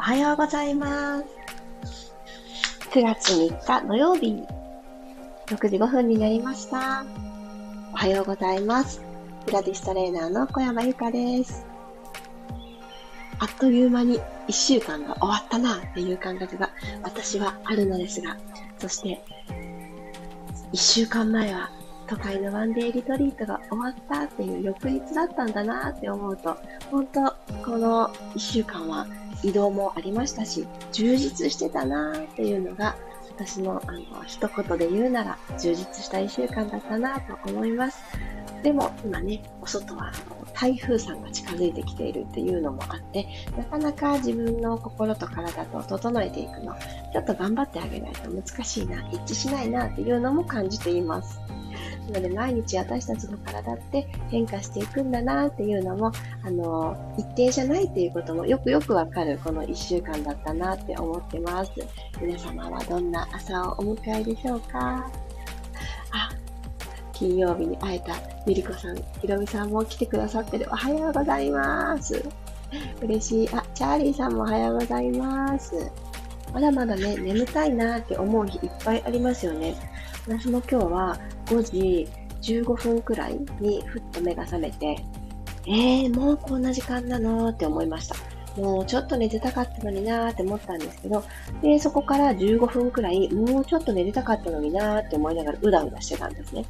おはようございます。9月3日土曜日、6時5分になりました。おはようございます。ピラティストレーナーの小山由かです。あっという間に1週間が終わったなっていう感覚が私はあるのですが、そして1週間前は都会のワンデーリトリートが終わったっていう翌日だったんだなって思うと、本当この1週間は移動もありましたし、充実してたなーっていうのが、私のあの一言で言うなら充実した1週間だったなと思います。でも今ね、お外は台風さんが近づいてきているっていうのもあって、なかなか自分の心と体と整えていくの、ちょっと頑張ってあげないと難しいな、一致しないなっていうのも感じています。なので毎日私たちの体って変化していくんだなっていうのも、あの、一定じゃないっていうこともよくよくわかるこの一週間だったなって思ってます。皆様はどんな朝をお迎えでしょうか？あ、金曜日に会えたゆりこさん、ひろみさんも来てくださってる。おはようございます。嬉しい。あ、チャーリーさんもおはようございます。まだまだね、眠たいなって思う日いっぱいありますよね。私も今日は5時15分くらいにふっと目が覚めて、えー、もうこんな時間なのって思いました。もうちょっと寝てたかったのになーって思ったんですけど、で、そこから15分くらい、もうちょっと寝てたかったのになーって思いながらうだうだしてたんですね。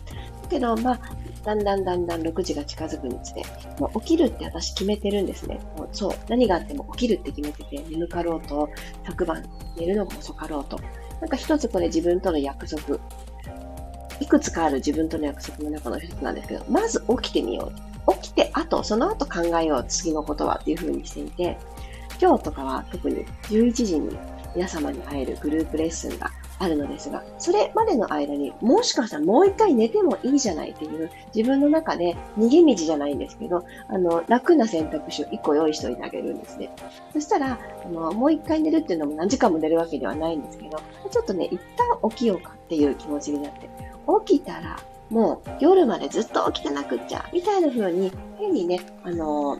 けど、まあ、だんだんだんだん6時が近づくにつれ、もう起きるって私決めてるんですね。もうそう、何があっても起きるって決めてて、眠かろうと、昨晩寝るのが遅かろうと。なんか一つこれ自分との約束。いくつかある自分との約束の中の一つなんですけど、まず起きてみよう。起きて、あと、その後考えよう。次のことはっていう風にしていて、今日とかは特に11時に皆様に会えるグループレッスンがあるのですが、それまでの間にもしかしたらもう一回寝てもいいじゃないっていう自分の中で逃げ道じゃないんですけど、あの、楽な選択肢を一個用意しておいてあげるんですね。そしたら、あの、もう一回寝るっていうのも何時間も寝るわけではないんですけど、ちょっとね、一旦起きようかっていう気持ちになって、起きたら、もう夜までずっと起きてなくっちゃ、みたいな風に、変にね、あの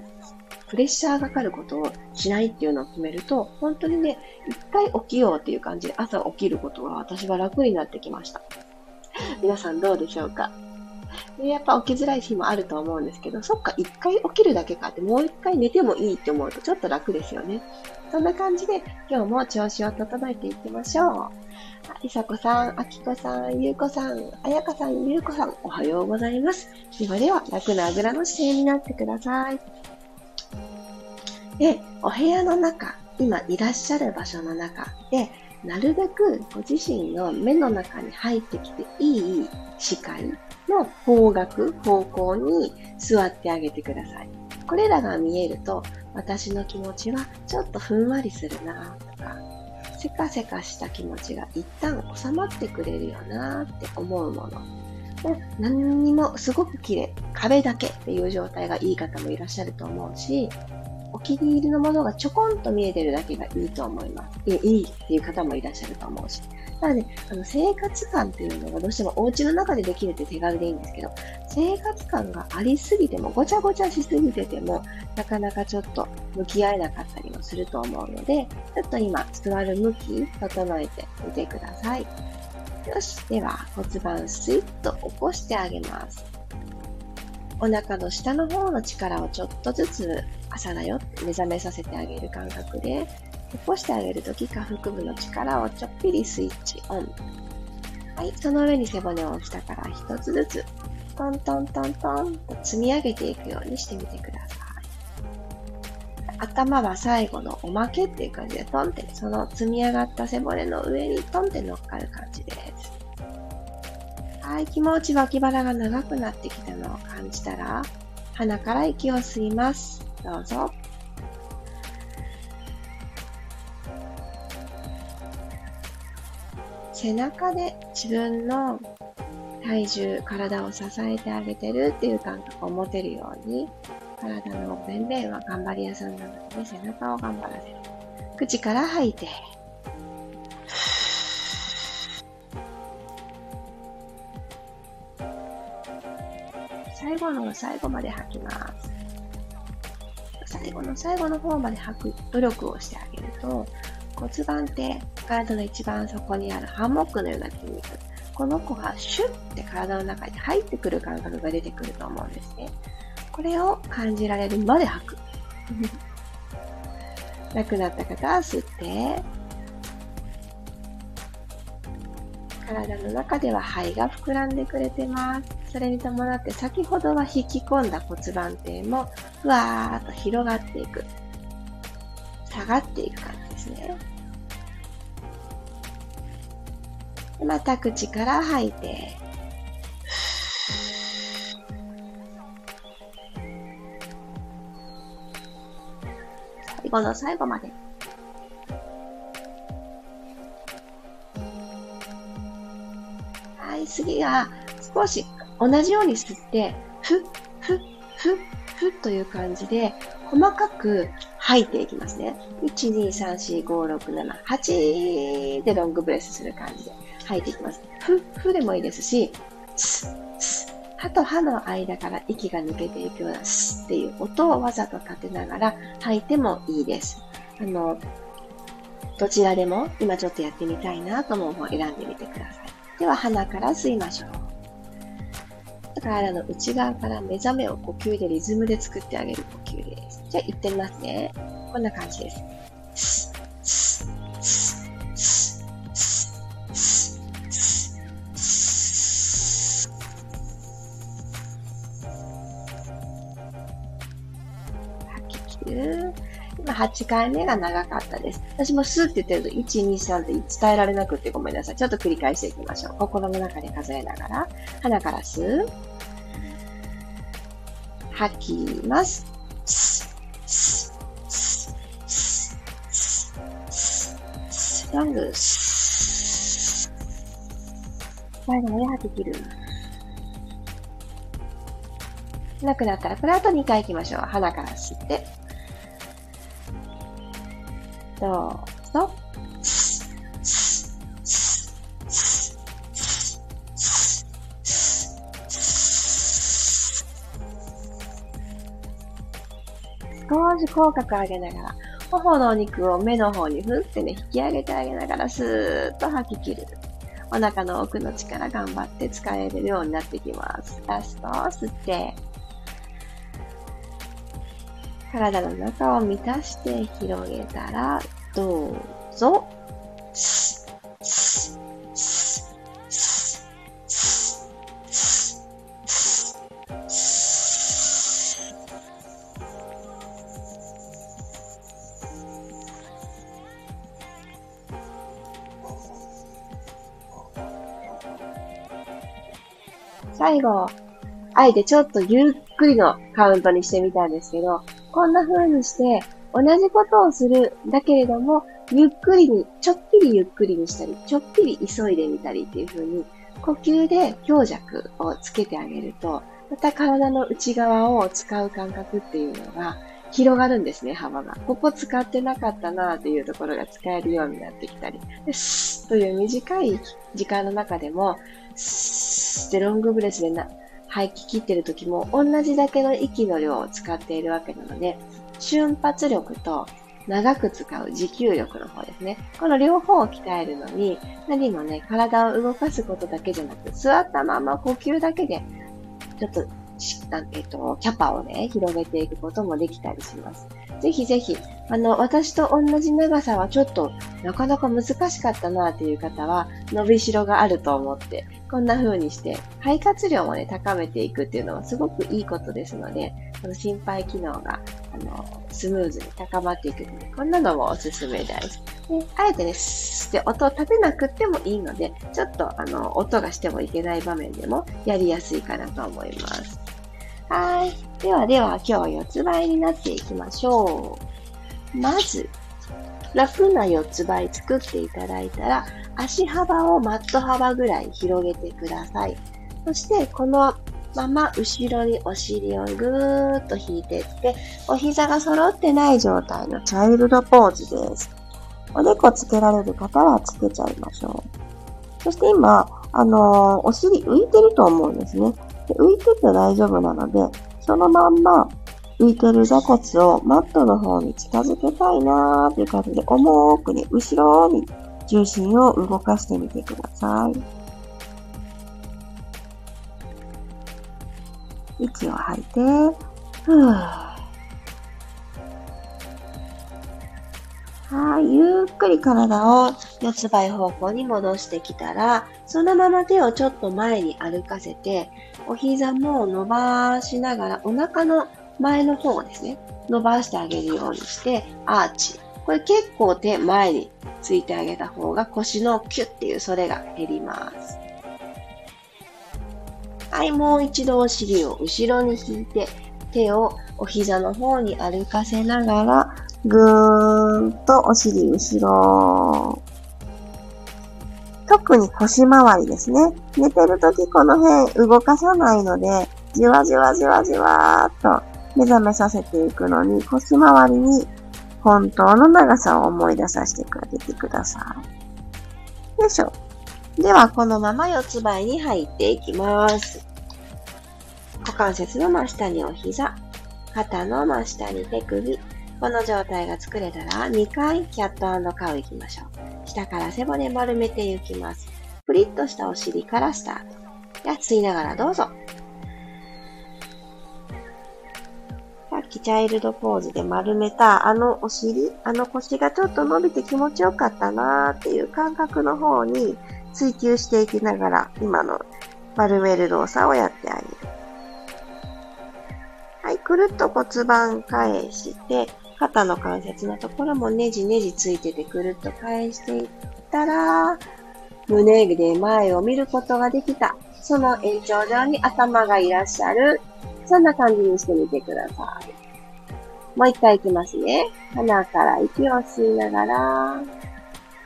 プレッシャーがかかることをしないっていうのを決めると、本当にね、一回起きようっていう感じで朝起きることが私は楽になってきました。皆さんどうでしょうか？でやっぱ起きづらい日もあると思うんですけど、そっか、一回起きるだけかって、もう一回寝てもいいって思うとちょっと楽ですよね。そんな感じで今日も調子を整えていきましょう。ありさこさん、あきこさん、ゆうこさん、あやかさん、ゆうこさん、おはようございます。ではでは、楽なあぐらの姿勢になってください。で、お部屋の中、今いらっしゃる場所の中で、なるべくご自身の目の中に入ってきていい視界の方角、方向に座ってあげてください。これらが見えると、私の気持ちはちょっとふんわりするなとか、せかせかした気持ちが一旦収まってくれるよなって思うもの。もう何にもすごく綺麗、壁だけっていう状態がいい方もいらっしゃると思うし、お気に入りのものがちょこんと見えてるだけがいいと思います。いいっていう方もいらっしゃると思うし。なので、あの生活感っていうのがどうしてもお家の中でできるって手軽でいいんですけど、生活感がありすぎても、ごちゃごちゃしすぎてても、なかなかちょっと向き合えなかったりもすると思うので、ちょっと今、座る向き、整えてみてください。よし。では、骨盤スイッと起こしてあげます。お腹の下の方の力をちょっとずつ朝だよって目覚めさせてあげる感覚で、起こしてあげるとき下腹部の力をちょっぴりスイッチオン。はい、その上に背骨を下から一つずつ、トントントントンと積み上げていくようにしてみてください。頭は最後のおまけっていう感じでトンって、その積み上がった背骨の上にトンって乗っかる感じです。はい、気持ち脇腹が長くなってきたのを感じたら、鼻から息を吸います。どうぞ。背中で自分の体重、体を支えてあげてるっていう感覚を持てるように、体の便々は頑張り屋さんなので、背中を頑張らせる。口から吐いて。後の最後まで吐きます。最後の最後の方まで吐く努力をしてあげると、骨盤って体の一番底にあるハンモックのような筋肉。この子がシュッて体の中に入ってくる感覚が出てくると思うんですね。これを感じられるまで吐く。なくなった方は吸って、体の中では肺が膨らんでくれてます。それに伴って先ほどは引き込んだ骨盤底もふわーっと広がっていく。下がっていく感じですね。でまた口から吐いて、最後の最後まで。はい、次は少し同じように吸って、ふっ、ふっ、ふっ、ふっという感じで、細かく吐いていきますね。1、2、3、4、5、6、7、8でロングブレスする感じで吐いていきます。ふっ、ふでもいいですし、す、す、歯と歯の間から息が抜けていくようなスっていう音をわざと立てながら吐いてもいいです。あの、どちらでも今ちょっとやってみたいなと思う方を選んでみてください。では鼻から吸いましょう。体の内側から目覚めを呼吸でリズムで作ってあげる呼吸です。じゃあ、行ってみますね。こんな感じです。8回目が長かったです。私もスーって言ってると、1、2、3って伝えられなくてごめんなさい。ちょっと繰り返していきましょう。心の中で数えながら、鼻から吸う。吐きます。ロング。最後まで吐き切る。なくなったら、これあと2回行きましょう。鼻から吸って。どうぞ。少し口角上げながら、頬のお肉を目の方にふってね、引き上げてあげながら、スーッと吐き切る。お腹の奥の力頑張って使えるようになってきます。ラスト、吸って、体の中を満たして広げたら、どうぞ。最後、あえてちょっとゆっくりのカウントにしてみたんですけど、こんな風にして、同じことをするだけれども、ゆっくりに、ちょっぴりゆっくりにしたり、ちょっぴり急いでみたりっていう風に、呼吸で強弱をつけてあげると、また体の内側を使う感覚っていうのが広がるんですね、幅が。ここ使ってなかったなっていうところが使えるようになってきたり。で、スッという短い時間の中でも、スッてロングブレスでな吐き切ってる時も同じだけの息の量を使っているわけなので、瞬発力と長く使う持久力の方ですね。この両方を鍛えるのに、何もね、体を動かすことだけじゃなく、座ったまま呼吸だけで、ちょっとえっと、キャパをね、広げていくこともできたりします。ぜひぜひ、あの、私と同じ長さはちょっとなかなか難しかったなっていう方は、伸びしろがあると思って、こんな風にして、肺活量もね、高めていくっていうのはすごくいいことですので、この心肺機能が、あの、スムーズに高まっていくので、こんなのもおすすめです。で、あえてね、スって音を立てなくってもいいので、ちょっとあの、音がしてもいけない場面でもやりやすいかなと思います。はい。ではでは、今日は四つ倍になっていきましょう。まず、楽な四つ倍作っていただいたら、足幅をマット幅ぐらい広げてください。そして、このまま後ろにお尻をぐーっと引いていって、お膝が揃ってない状態のチャイルドポーズです。おでこつけられる方はつけちゃいましょう。そして今、あのー、お尻浮いてると思うんですね。で浮いてて大丈夫なので、そのまんま浮いてる座骨をマットの方に近づけたいなーっていう感じで、重くね、後ろに重心を動かしてみてください。息を吐いて、ふぅ。はい、ゆっくり体を四つ倍方向に戻してきたら、そのまま手をちょっと前に歩かせて、お膝も伸ばしながら、お腹の前の方をですね、伸ばしてあげるようにして、アーチ。これ結構手前についてあげた方が腰のキュッっていうそれが減ります。はい、もう一度お尻を後ろに引いて、手をお膝の方に歩かせながら、ぐーんとお尻後ろ。特に腰回りですね。寝てるときこの辺動かさないので、じわじわじわじわーっと目覚めさせていくのに、腰回りに本当の長さを思い出させてあげてください。よいしょ。では、このまま四つ倍に入っていきます。股関節の真下にお膝、肩の真下に手首、この状態が作れたら2回キャットカウ行きましょう。下から背骨丸めていきます。プリッとしたお尻からスタート。では吸いながらどうぞ。さっきチャイルドポーズで丸めたあのお尻、あの腰がちょっと伸びて気持ちよかったなーっていう感覚の方に追求していきながら今の丸める動作をやってあげる。はい、くるっと骨盤返して、肩の関節のところもねじねじついててくるっと返していったら、胸で前を見ることができた。その延長上に頭がいらっしゃる。そんな感じにしてみてください。もう一回いきますね。鼻から息を吸いながら、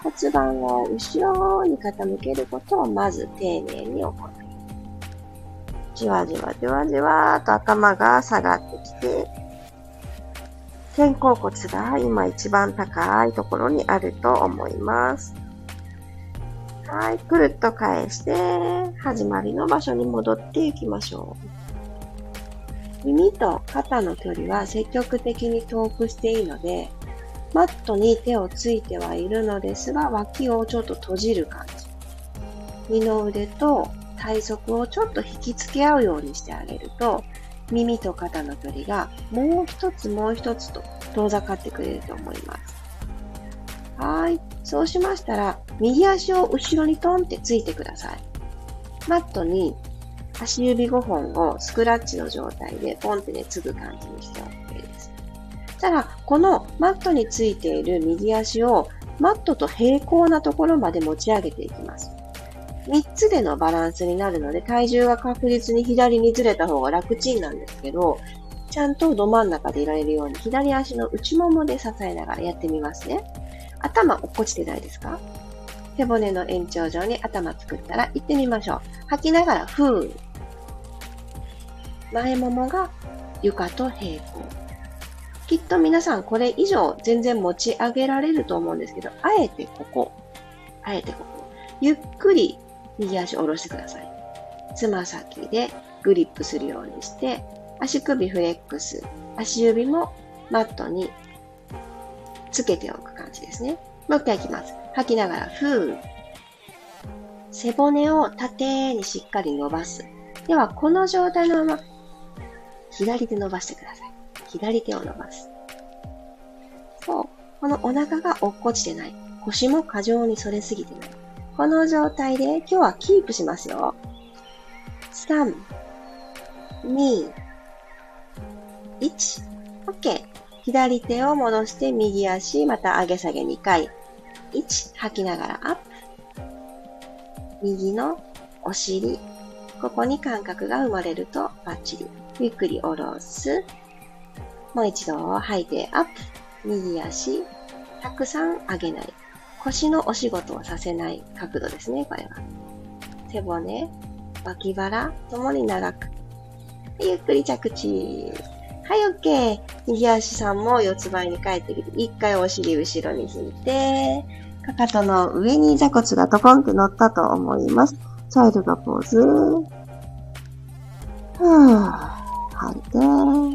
骨盤を後ろに傾けることをまず丁寧に行う。じわじわじわじわと頭が下がってきて、肩甲骨が今一番高いところにあると思います。はい、くるっと返して、始まりの場所に戻っていきましょう。耳と肩の距離は積極的に遠くしていいので、マットに手をついてはいるのですが、脇をちょっと閉じる感じ。二の腕と体側をちょっと引きつけ合うようにしてあげると、耳と肩の距離がもう一つもう一つと遠ざかってくれると思います。はい。そうしましたら、右足を後ろにトンってついてください。マットに足指5本をスクラッチの状態でポンってね、つぐ感じにして OK です。したら、このマットについている右足をマットと平行なところまで持ち上げていきます。3つでのバランスになるので、体重が確実に左にずれた方が楽ちんなんですけど、ちゃんとど真ん中でいられるように、左足の内ももで支えながらやってみますね。頭落っこちてないですか？背骨の延長上に頭作ったら行ってみましょう。吐きながら、ふー。前ももが床と平行。きっと皆さんこれ以上全然持ち上げられると思うんですけど、あえてここ。あえてここ。ゆっくり右足下ろしてください。つま先でグリップするようにして、足首フレックス、足指もマットにつけておく感じですね。もう一回いきます。吐きながら、ふー。背骨を縦にしっかり伸ばす。では、この状態のまま、左手伸ばしてください。左手を伸ばす。そう。このお腹が落っこちてない。腰も過剰に反れすぎてない。この状態で今日はキープしますよ。3、2、1。OK。左手を戻して右足、また上げ下げ2回。1、吐きながらアップ。右のお尻。ここに感覚が生まれるとバッチリ。ゆっくり下ろす。もう一度吐いてアップ。右足。たくさん上げない。腰のお仕事をさせない角度ですね、これは。背骨、脇腹、ともに長く。ゆっくり着地。はい、OK。右足さんも四つ倍に帰ってきて、一回お尻後ろに引いて、かかとの上に座骨がトコンって乗ったと思います。チャイルドポーズ。ふぅ。吐い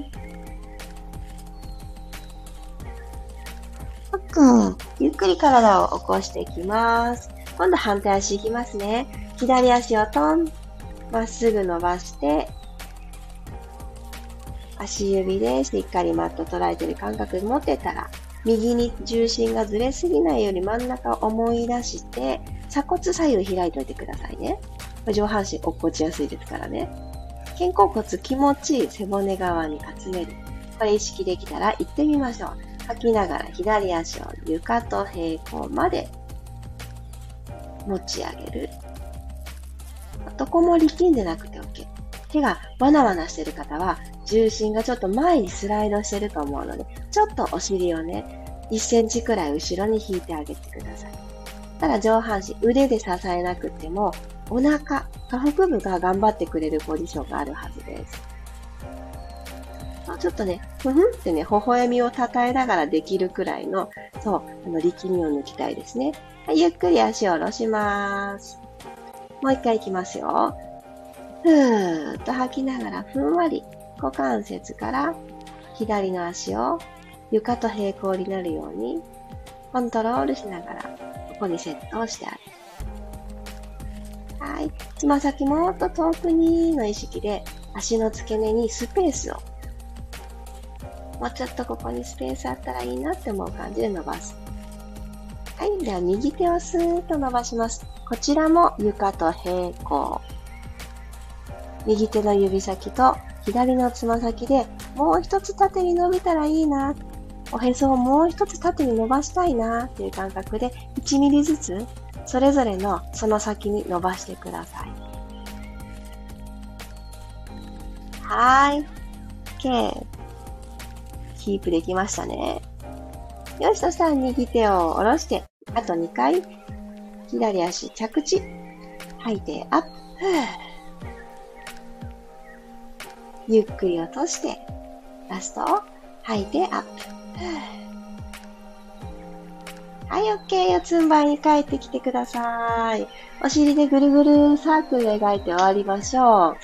て。くん。ゆっくり体を起こしていきます。今度反対足いきますね。左足をトン。まっすぐ伸ばして、足指でしっかりマット捉えてる感覚持てたら、右に重心がずれすぎないように真ん中を思い出して、鎖骨左右開いておいてくださいね。上半身落っこちやすいですからね。肩甲骨気持ちいい背骨側に集める。これ意識できたら行ってみましょう。吐きながら左足を床と平行まで持ち上げる。どこも力んでなくて OK。手がわなわなしてる方は重心がちょっと前にスライドしてると思うので、ちょっとお尻をね、1センチくらい後ろに引いてあげてください。ただ上半身、腕で支えなくても、お腹、下腹部が頑張ってくれるポジションがあるはずです。ちょっとね、ふふんってね、微笑みをたたえながらできるくらいの、そう、あの力みを抜きたいですね。はい、ゆっくり足を下ろします。もう一回いきますよ。ふーっと吐きながらふんわり股関節から左の足を床と平行になるようにコントロールしながらここにセットをしてあげる。はい。つま先もっと遠くにの意識で足の付け根にスペースをもうちょっとここにスペースあったらいいなって思う感じで伸ばす。はい。では右手をスーッと伸ばします。こちらも床と平行。右手の指先と左のつま先でもう一つ縦に伸びたらいいな。おへそをもう一つ縦に伸ばしたいなっていう感覚で1ミリずつそれぞれのその先に伸ばしてください。はい。OK。キープできましたね。よし、そしたら右手を下ろして、あと2回、左足着地。吐いて、アップ。ゆっくり落として、ラスト、吐いて、アップ。はい、OK。四つん這いに帰ってきてください。お尻でぐるぐるサークル描いて終わりましょう。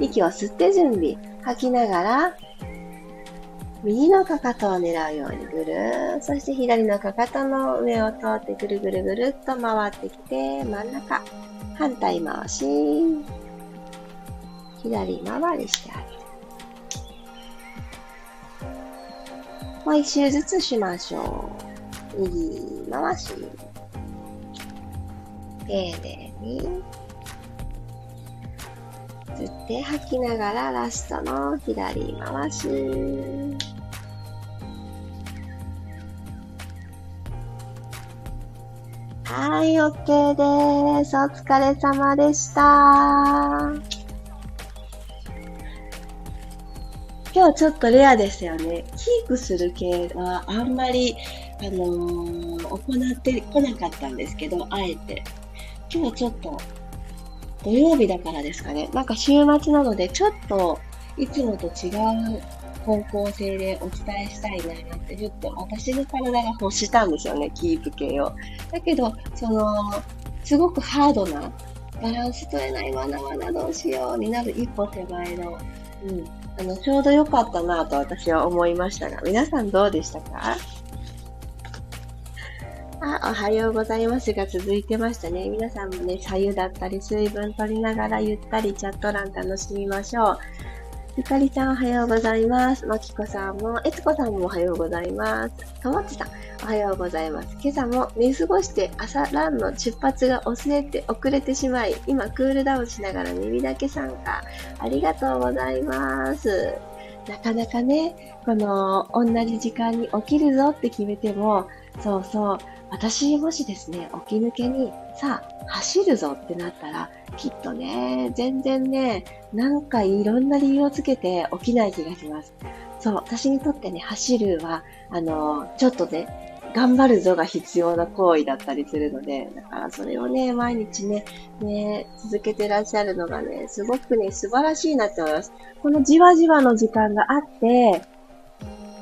息を吸って準備。吐きながら、右のかかとを狙うようにぐるーそして左のかかとの上を通ってぐるぐるぐるっと回ってきて、真ん中。反対回し。左回りしてあげる。もう一周ずつしましょう。右回し。丁寧に。吸って吐きながらラストの左回し。はい、OK です。お疲れ様でした。今日ちょっとレアですよね。キープする系はあんまり、あのー、行ってこなかったんですけど、あえて。今日はちょっと、土曜日だからですかね。なんか週末なので、ちょっと、いつもと違う方向性でお伝えしたいなって、ちょっと私の体が欲したんですよね、キープ系を。だけど、その、すごくハードな、バランス取れないまだまだどうしようになる一歩手前の、うん、あの、ちょうど良かったなと私は思いましたが、皆さんどうでしたか？あ、おはようございますが続いてましたね。皆さんもね、左右だったり水分取りながらゆったりチャット欄楽しみましょう。ゆかりちゃんおはようございます。まきこさんも、えつこさんもおはようございます。ともちさん、おはようございます。今朝も寝過ごして朝ランの出発が遅れて、遅れてしまい、今クールダウンしながら耳だけ参加。ありがとうございます。なかなかね、この、同じ時間に起きるぞって決めても、そうそう、私もしですね、起き抜けに、さあ、走るぞってなったら、きっとね、全然ね、なんかいろんな理由をつけて起きない気がします。そう、私にとってね、走るは、あの、ちょっとね、頑張るぞが必要な行為だったりするので、だからそれをね、毎日ね、ね、続けてらっしゃるのがね、すごくね、素晴らしいなって思います。このじわじわの時間があって、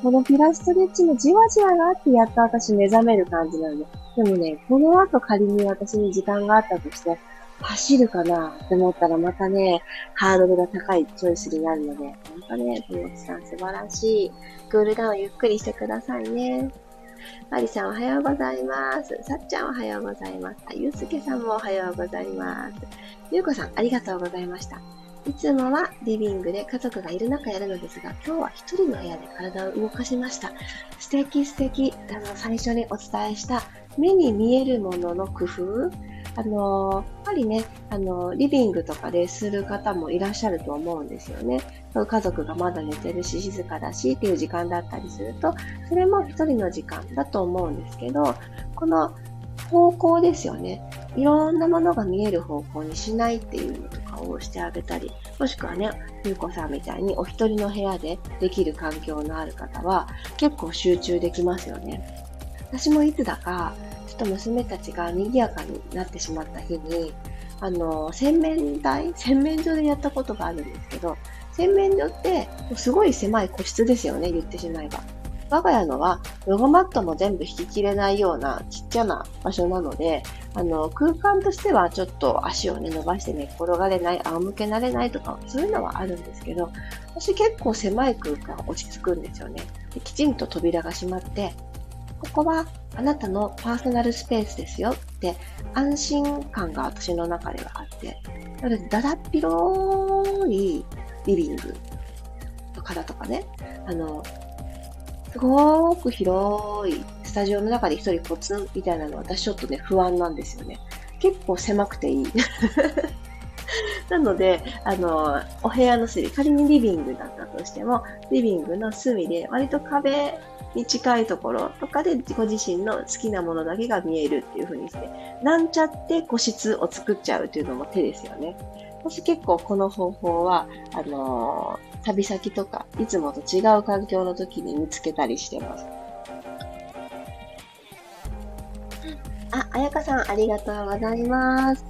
このピラストレッチのじわじわがあってやっと私目覚める感じなんで。でもね、この後仮に私に時間があったとして、走るかなって思ったらまたね、ハードルが高いチョイスになるので、本当ね、ともちさん素晴らしい。クールダウンゆっくりしてくださいね。マリさんおはようございます。さっちゃんおはようございます。あゆうすけさんもおはようございます。ゆうこさんありがとうございました。いつもはリビングで家族がいる中やるのですが、今日は一人の部屋で体を動かしました。素敵素敵。あの、最初にお伝えした目に見えるものの工夫。あの、やっぱりね、あの、リビングとかでする方もいらっしゃると思うんですよね。家族がまだ寝てるし、静かだしっていう時間だったりすると、それも一人の時間だと思うんですけど、この方向ですよね。いろんなものが見える方向にしないっていうのとをしてあげたり、もしくはね、ゆうこさんみたいにお一人の部屋でできる環境のある方は結構集中できますよね。私もいつだか、ちょっと娘たちが賑やかになってしまった日に、あの、洗面台洗面所でやったことがあるんですけど、洗面所ってすごい狭い個室ですよね、言ってしまえば。我が家のはヨガマットも全部引ききれないようなちっちゃな場所なので、あの、空間としてはちょっと足をね、伸ばして寝、ね、転がれない、仰向けられないとか、そういうのはあるんですけど、私結構狭い空間落ち着くんですよね。できちんと扉が閉まって、ここはあなたのパーソナルスペースですよって安心感が私の中ではあって、なので、だだっ広いリビングの方とかね、あの、すごく広いスタジオの中で一人ポツンみたいなのは私ちょっとね、不安なんですよね。結構狭くていい。なので、あの、お部屋の隅、仮にリビングだったとしても、リビングの隅で割と壁に近いところとかでご自身の好きなものだけが見えるっていう風にして、なんちゃって個室を作っちゃうっていうのも手ですよね。私結構この方法は、あのー、旅先とか、いつもと違う環境の時に見つけたりしてます。あ、あやかさん、ありがとうございます。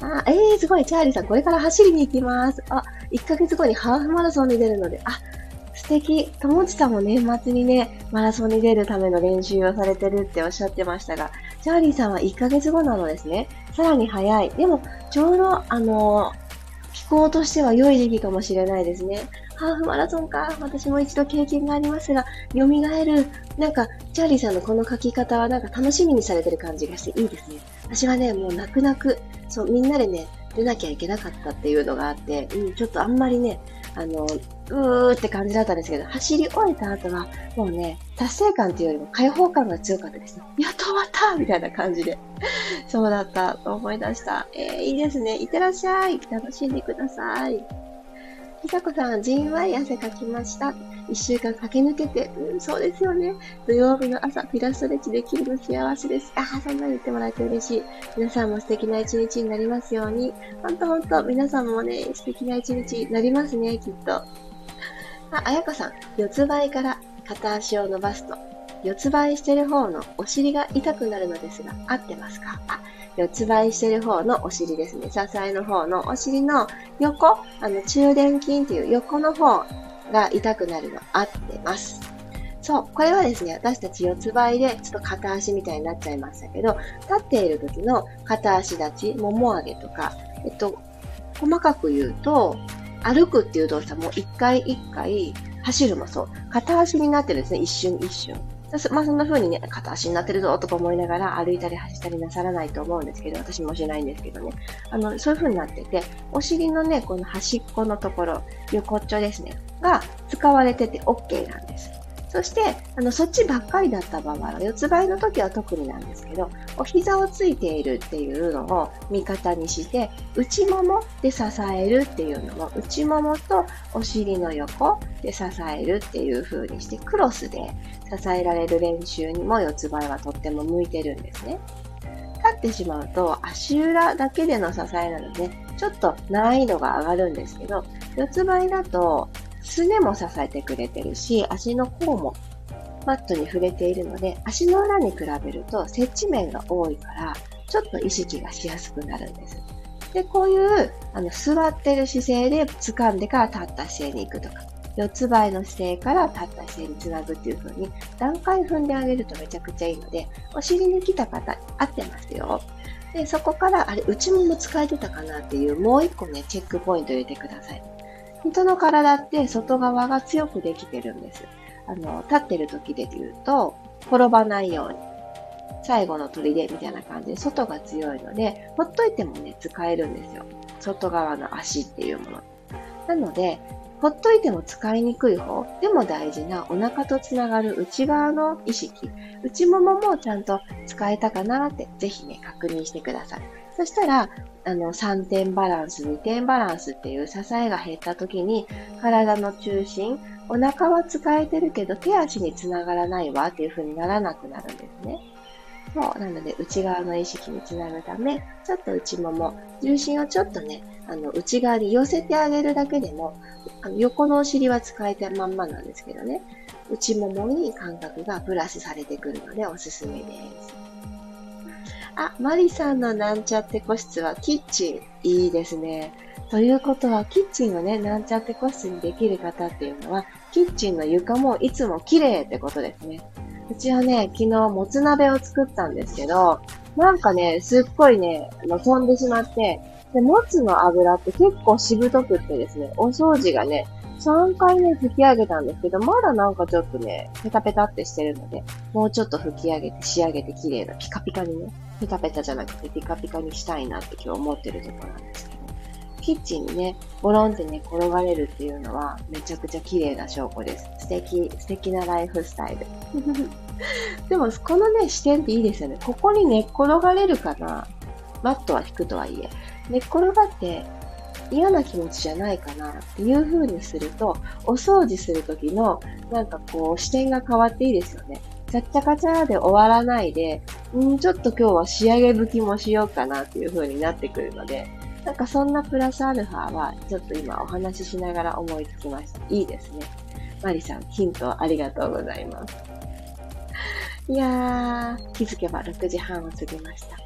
あ、えー、すごい、チャーリーさん、これから走りに行きます。あ、1ヶ月後にハーフマラソンに出るので、あ、素敵。友ちさんも年末にね、マラソンに出るための練習をされてるっておっしゃってましたが、チャーリーさんは1ヶ月後なのですね。さらに早い。でも、ちょうど、あの気候としては良い時期かもしれないですね。ハーフマラソンか。私も一度経験がありますが、蘇る。なんか、チャーリーさんのこの書き方はなんか楽しみにされてる感じがしていいですね。私はね、もう泣く泣く、そう、みんなでね、出なきゃいけなかったっていうのがあって、うん、ちょっとあんまりね、あの、うーって感じだったんですけど、走り終えた後は、もうね、達成感っていうよりも解放感が強かったですね。やっと終わったみたいな感じで。そうだったと思い出した。えー、いいですね。いってらっしゃい。楽しんでください。ひさこさん、じんわり汗かきました。一週間駆け抜けて、うん、そうですよね。土曜日の朝、ピラストレッチできるの幸せです。ああ、そんなに言ってもらえて嬉しい。皆さんも素敵な一日になりますように。ほんとほんと、皆さんもね、素敵な一日になりますね、きっと。あ、あやかさん、四つ倍から片足を伸ばすと、四つ倍してる方のお尻が痛くなるのですが、合ってますか？あ、四つ倍してる方のお尻ですね。支えの方のお尻の横、あの、中殿筋っていう横の方が痛くなるの合ってます。そう、これはですね、私たち四つ倍でちょっと片足みたいになっちゃいましたけど、立っている時の片足立ち、もも上げとか、えっと、細かく言うと、歩くっていう動作も一回一回走るもそう。片足になってるんですね、一瞬一瞬。まあそんな風にね、片足になってるぞとか思いながら歩いたり走ったりなさらないと思うんですけど、私もしないんですけどね。あの、そういう風になってて、お尻のね、この端っこのところ、横っちょですね、が使われてて OK なんです。そして、あの、そっちばっかりだった場合は、四つ倍の時は特になんですけど、お膝をついているっていうのを味方にして、内ももで支えるっていうのも、内ももとお尻の横で支えるっていう風にして、クロスで支えられる練習にも四つ倍はとっても向いてるんですね。立ってしまうと足裏だけでの支えなので、ちょっと難易度が上がるんですけど、四つ倍だとすねも支えてくれてるし、足の甲もマットに触れているので、足の裏に比べると接地面が多いから、ちょっと意識がしやすくなるんです。で、こういうあの座ってる姿勢で掴んでから立った姿勢に行くとか、四つ倍の姿勢から立った姿勢につなぐっていう風に段階踏んであげるとめちゃくちゃいいので、お尻に来た方、合ってますよ。で、そこから、あれ、内もも使えてたかなっていう、もう一個ね、チェックポイント入れてください。人の体って外側が強くできてるんです。あの、立ってる時で言うと、転ばないように。最後の砦みたいな感じで、外が強いので、ほっといてもね、使えるんですよ。外側の足っていうもの。なので、ほっといても使いにくい方、でも大事なお腹とつながる内側の意識、内もももちゃんと使えたかなって、ぜひね、確認してください。そしたら、あの、3点バランス、2点バランスっていう支えが減った時に、体の中心、お腹は使えてるけど手足につながらないわっていう風にならなくなるんですね。そう。なので、内側の意識につなぐため、ちょっと内もも、重心をちょっとね、あの、内側に寄せてあげるだけでも、あの横のお尻は使えてまんまなんですけどね、内ももに感覚がプラスされてくるのでおすすめです。あ、マリさんのなんちゃって個室はキッチン。いいですね。ということは、キッチンをね、なんちゃって個室にできる方っていうのは、キッチンの床もいつも綺麗ってことですね。うちはね、昨日もつ鍋を作ったんですけど、なんかね、すっごいね、あの飛んでしまって、で、もつの油って結構しぶとくってですね、お掃除がね、3回ね、吹き上げたんですけど、まだなんかちょっとね、ペタペタってしてるので、もうちょっと吹き上げて仕上げて綺麗なピカピカにね、ペタペタじゃなくてピカピカにしたいなって今日思ってるところなんですけど、キッチンにね、ボロンってね、転がれるっていうのはめちゃくちゃ綺麗な証拠です。素敵、素敵なライフスタイル。でも、このね、視点っていいですよね。ここに寝っ転がれるかなマットは引くとはいえ。寝っ転がって嫌な気持ちじゃないかなっていう風にすると、お掃除するときの、なんかこう、視点が変わっていいですよね。ちゃっちゃかちゃで終わらないで、んちょっと今日は仕上げ吹きもしようかなっていう風になってくるので、なんかそんなプラスアルファは、ちょっと今お話ししながら思いつきました。いいですね。マリさん、ヒントありがとうございます。いやー、気づけば6時半を過ぎました。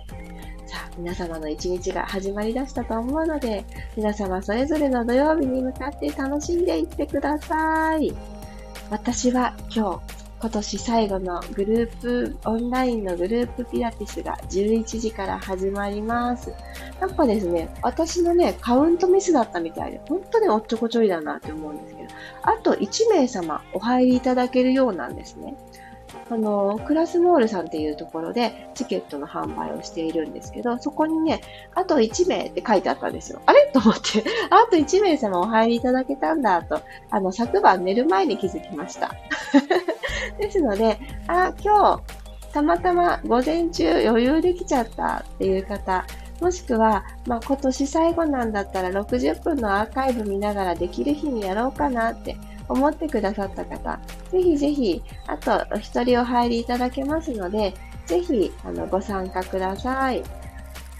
さあ、皆様の一日が始まりだしたと思うので、皆様それぞれの土曜日に向かって楽しんでいってください。私は今日、今年最後のグループ、オンラインのグループピラティスが11時から始まります。なんかですね、私のね、カウントミスだったみたいで、本当におっちょこちょいだなって思うんですけど、あと1名様お入りいただけるようなんですね。あの、クラスモールさんっていうところでチケットの販売をしているんですけど、そこにね、あと1名って書いてあったんですよ。あれ？と思って、あと1名様お入りいただけたんだと、あの、昨晩寝る前に気づきました。ですので、あ、今日、たまたま午前中余裕できちゃったっていう方、もしくは、まあ、今年最後なんだったら60分のアーカイブ見ながらできる日にやろうかなって思ってくださった方、ぜひぜひ、あとお一人お入りいただけますので、ぜひ、あの、ご参加ください。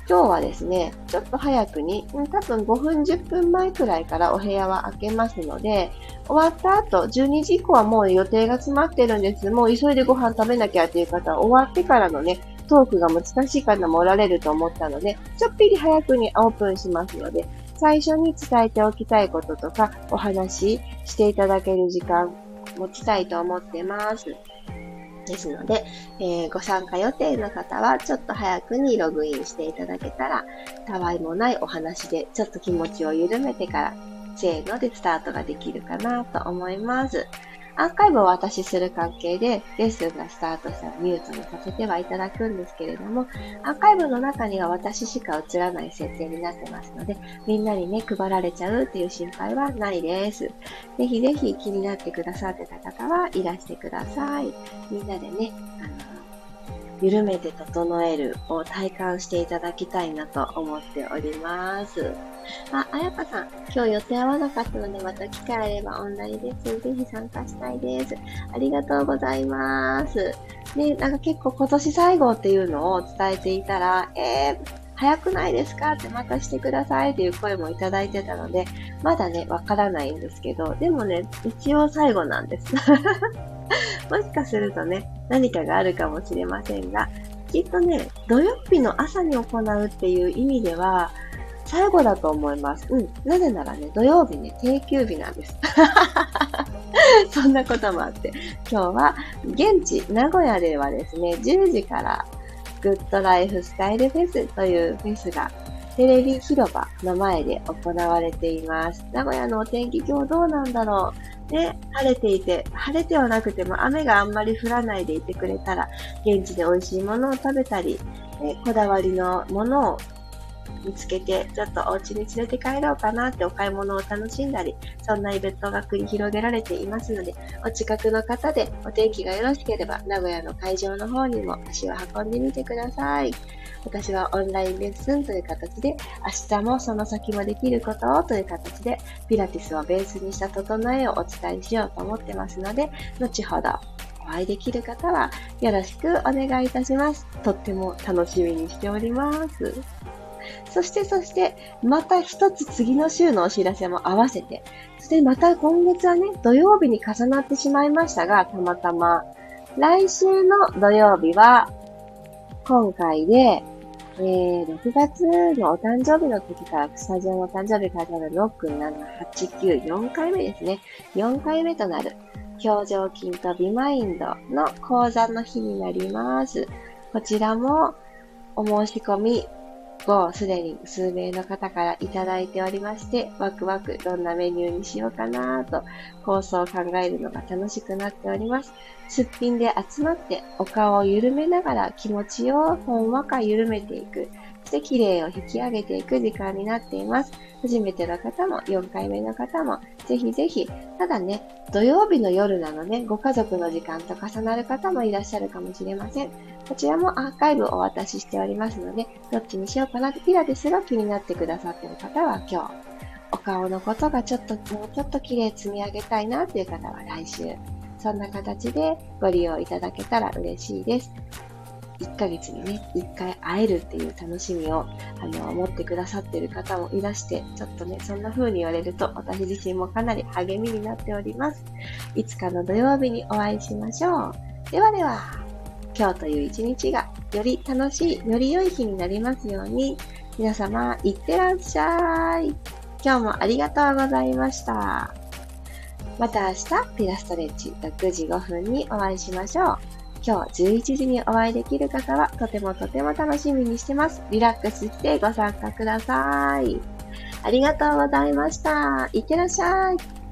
今日はですね、ちょっと早くに、多分5分10分前くらいからお部屋は開けますので、終わった後、12時以降はもう予定が詰まってるんです。もう急いでご飯食べなきゃっていう方は終わってからのね、トークが難しい方もおられると思ったので、ちょっぴり早くにオープンしますので、最初に伝えておきたいこととか、お話ししていただける時間持ちたいと思ってます。ですので、えー、ご参加予定の方はちょっと早くにログインしていただけたら、たわいもないお話でちょっと気持ちを緩めてから、せーのでスタートができるかなと思います。アーカイブを渡しする関係で、レッスンがスタートしたらミュートにさせてはいただくんですけれども、アーカイブの中には私しか映らない設定になってますので、みんなにね、配られちゃうっていう心配はないです。ぜひぜひ気になってくださってた方はいらしてください。みんなでね、あの、緩めて整えるを体感していただきたいなと思っております。あ、あやかさん、今日予定合わなかったのでまた機会あればオンラインです。ぜひ参加したいです。ありがとうございます。ね、なんか結構今年最後っていうのを伝えていたら、えー、早くないですかってまたしてくださいっていう声もいただいてたので、まだね、わからないんですけど、でもね、一応最後なんです。もしかするとね、何かがあるかもしれませんが、きっとね、土曜日の朝に行うっていう意味では、最後だと思います。うん。なぜならね、土曜日ね、定休日なんです。そんなこともあって、今日は現地、名古屋ではですね、10時からグッドライフスタイルフェスというフェスがテレビ広場の前で行われています。名古屋のお天気今日どうなんだろう。ね、晴れていて、晴れてはなくても雨があんまり降らないでいてくれたら、現地で美味しいものを食べたり、ね、こだわりのものを見つけて、ちょっとお家に連れて帰ろうかなってお買い物を楽しんだり、そんなイベントが繰り広げられていますので、お近くの方でお天気がよろしければ、名古屋の会場の方にも足を運んでみてください。私はオンラインレッスンという形で、明日もその先もできることをという形で、ピラティスをベースにした整えをお伝えしようと思ってますので、後ほどお会いできる方はよろしくお願いいたします。とっても楽しみにしております。そしてそして、また一つ次の週のお知らせも合わせて、そしてまた今月はね、土曜日に重なってしまいましたが、たまたま、来週の土曜日は、今回で、えー、6月のお誕生日の時から、スタジオのお誕生日からの6、7、8、9、4回目ですね。4回目となる、表情筋とビマインドの講座の日になります。こちらも、お申し込みをすでに数名の方からいただいておりまして、ワクワクどんなメニューにしようかなと構想を考えるのが楽しくなっております。すっぴんで集まってお顔を緩めながら気持ちをほんわか緩めていく。して綺麗を引き上げていく時間になっています。初めての方も4回目の方もぜひぜひ、ただね、土曜日の夜なのでご家族の時間と重なる方もいらっしゃるかもしれません。こちらもアーカイブお渡ししておりますので、どっちにしようかなってピラティスが気になってくださっている方は今日、お顔のことがちょっと、もうちょっと綺麗積み上げたいなっていう方は来週、そんな形でご利用いただけたら嬉しいです。1ヶ月にね、1回会えるっていう楽しみを、あの、持ってくださってる方もいらして、ちょっとね、そんな風に言われると、私自身もかなり励みになっております。いつかの土曜日にお会いしましょう。ではでは、今日という一日がより楽しい、より良い日になりますように、皆様、いってらっしゃい。今日もありがとうございました。また明日、ピラストレッチ6時5分にお会いしましょう。今日11時にお会いできる方はとてもとても楽しみにしてます。リラックスしてご参加ください。ありがとうございました。いってらっしゃい。